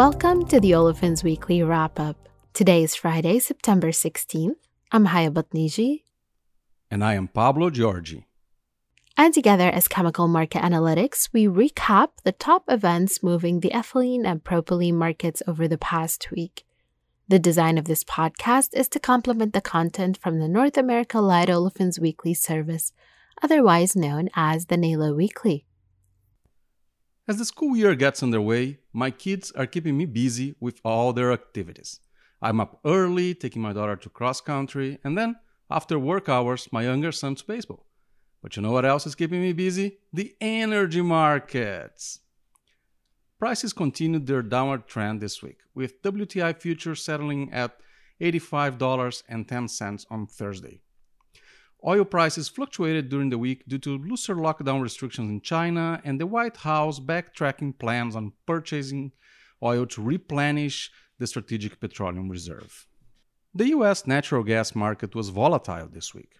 Welcome to the Olefins Weekly Wrap Up. Today is Friday, September 16th. I'm Haya Batniji. And I am Pablo Giorgi. And together as Chemical Market Analytics, we recap the top events moving the ethylene and propylene markets over the past week. The design of this podcast is to complement the content from the North America Light Olefins Weekly service, otherwise known as the NALO Weekly. As the school year gets underway, my kids are keeping me busy with all their activities. I'm up early, taking my daughter to cross country, and then, after work hours, my younger son to baseball. But you know what else is keeping me busy? The energy markets. Prices continued their downward trend this week, with WTI futures settling at $85.10 on Thursday. Oil prices fluctuated during the week due to looser lockdown restrictions in China and the White House backtracking plans on purchasing oil to replenish the strategic petroleum reserve. The US natural gas market was volatile this week.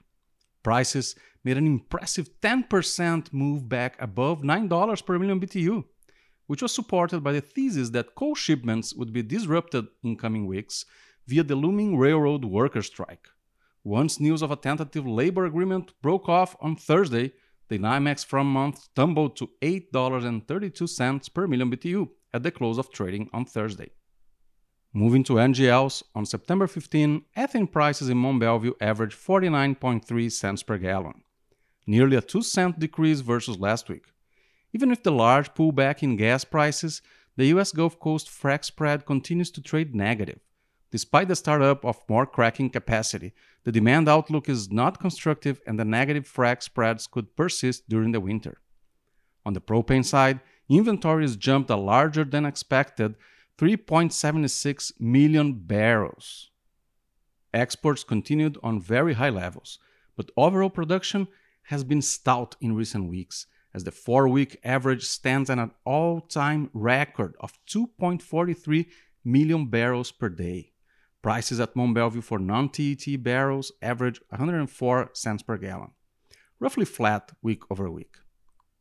Prices made an impressive 10% move back above $9 per million BTU, which was supported by the thesis that coal shipments would be disrupted in coming weeks via the looming railroad worker strike. Once news of a tentative labor agreement broke off on Thursday, the NYMEX front month tumbled to $8.32 per million BTU at the close of trading on Thursday. Moving to NGLs, on September 15, ethane prices in Mont Belvieu averaged 49.3 cents per gallon, nearly a 2 cent decrease versus last week. Even with the large pullback in gas prices, the US Gulf Coast frac spread continues to trade negative. Despite the startup of more cracking capacity, the demand outlook is not constructive and the negative frac spreads could persist during the winter. On the propane side, inventories jumped a larger than expected 3.76 million barrels. Exports continued on very high levels, but overall production has been stout in recent weeks as the four week average stands at an all time record of 2.43 million barrels per day. Prices at Mont Belvieu for non-TET barrels average 104 cents per gallon, roughly flat week over week.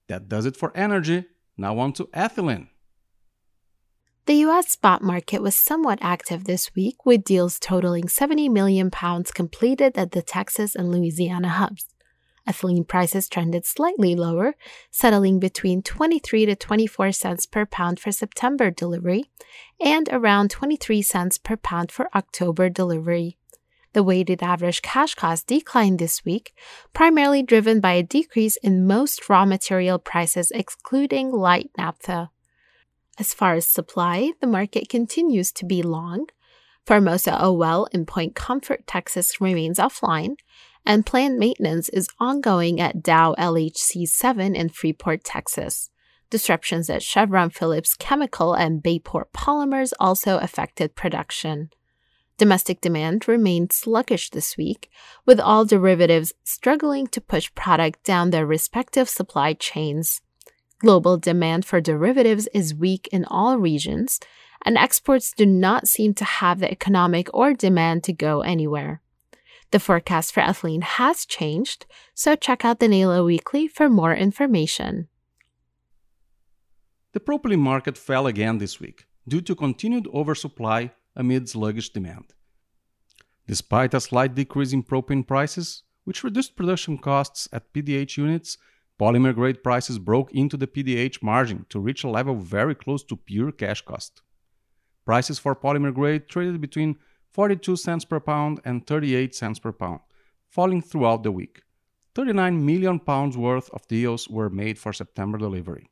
That does it for energy. Now on to ethylene. The US spot market was somewhat active this week with deals totaling 70 million pounds completed at the Texas and Louisiana hubs. Ethylene prices trended slightly lower, settling between 23 to 24 cents per pound for September delivery and around 23 cents per pound for October delivery. The weighted average cash cost declined this week, primarily driven by a decrease in most raw material prices, excluding light naphtha. As far as supply, the market continues to be long. Formosa OL in Point Comfort, Texas remains offline, and planned maintenance is ongoing at Dow LHC 7 in Freeport, Texas. Disruptions at Chevron Phillips Chemical and Bayport Polymers also affected production. Domestic demand remained sluggish this week, with all derivatives struggling to push product down their respective supply chains. Global demand for derivatives is weak in all regions, and exports do not seem to have the economic or demand to go anywhere. The forecast for ethylene has changed, so check out the NALO Weekly for more information. The propylene market fell again this week due to continued oversupply amid sluggish demand. Despite a slight decrease in propane prices, which reduced production costs at PDH units, polymer grade prices broke into the PDH margin to reach a level very close to pure cash cost. Prices for polymer grade traded between 42 cents per pound and 38 cents per pound, falling throughout the week. 39 million pounds worth of deals were made for September delivery.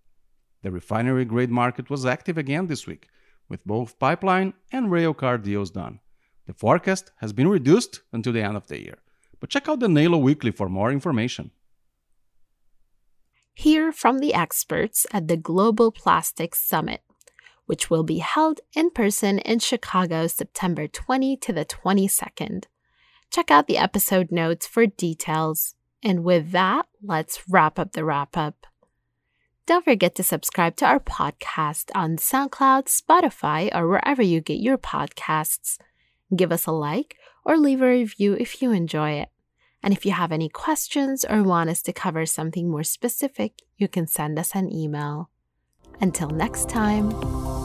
The refinery grade market was active again this week, with both pipeline and railcar deals done. The forecast has been reduced until the end of the year, but check out the NALO Weekly for more information. Hear from the experts at the Global Plastics Summit which will be held in person in Chicago September 20 to the 22nd. Check out the episode notes for details. And with that, let's wrap up the wrap up. Don't forget to subscribe to our podcast on SoundCloud, Spotify, or wherever you get your podcasts. Give us a like or leave a review if you enjoy it. And if you have any questions or want us to cover something more specific, you can send us an email. Until next time.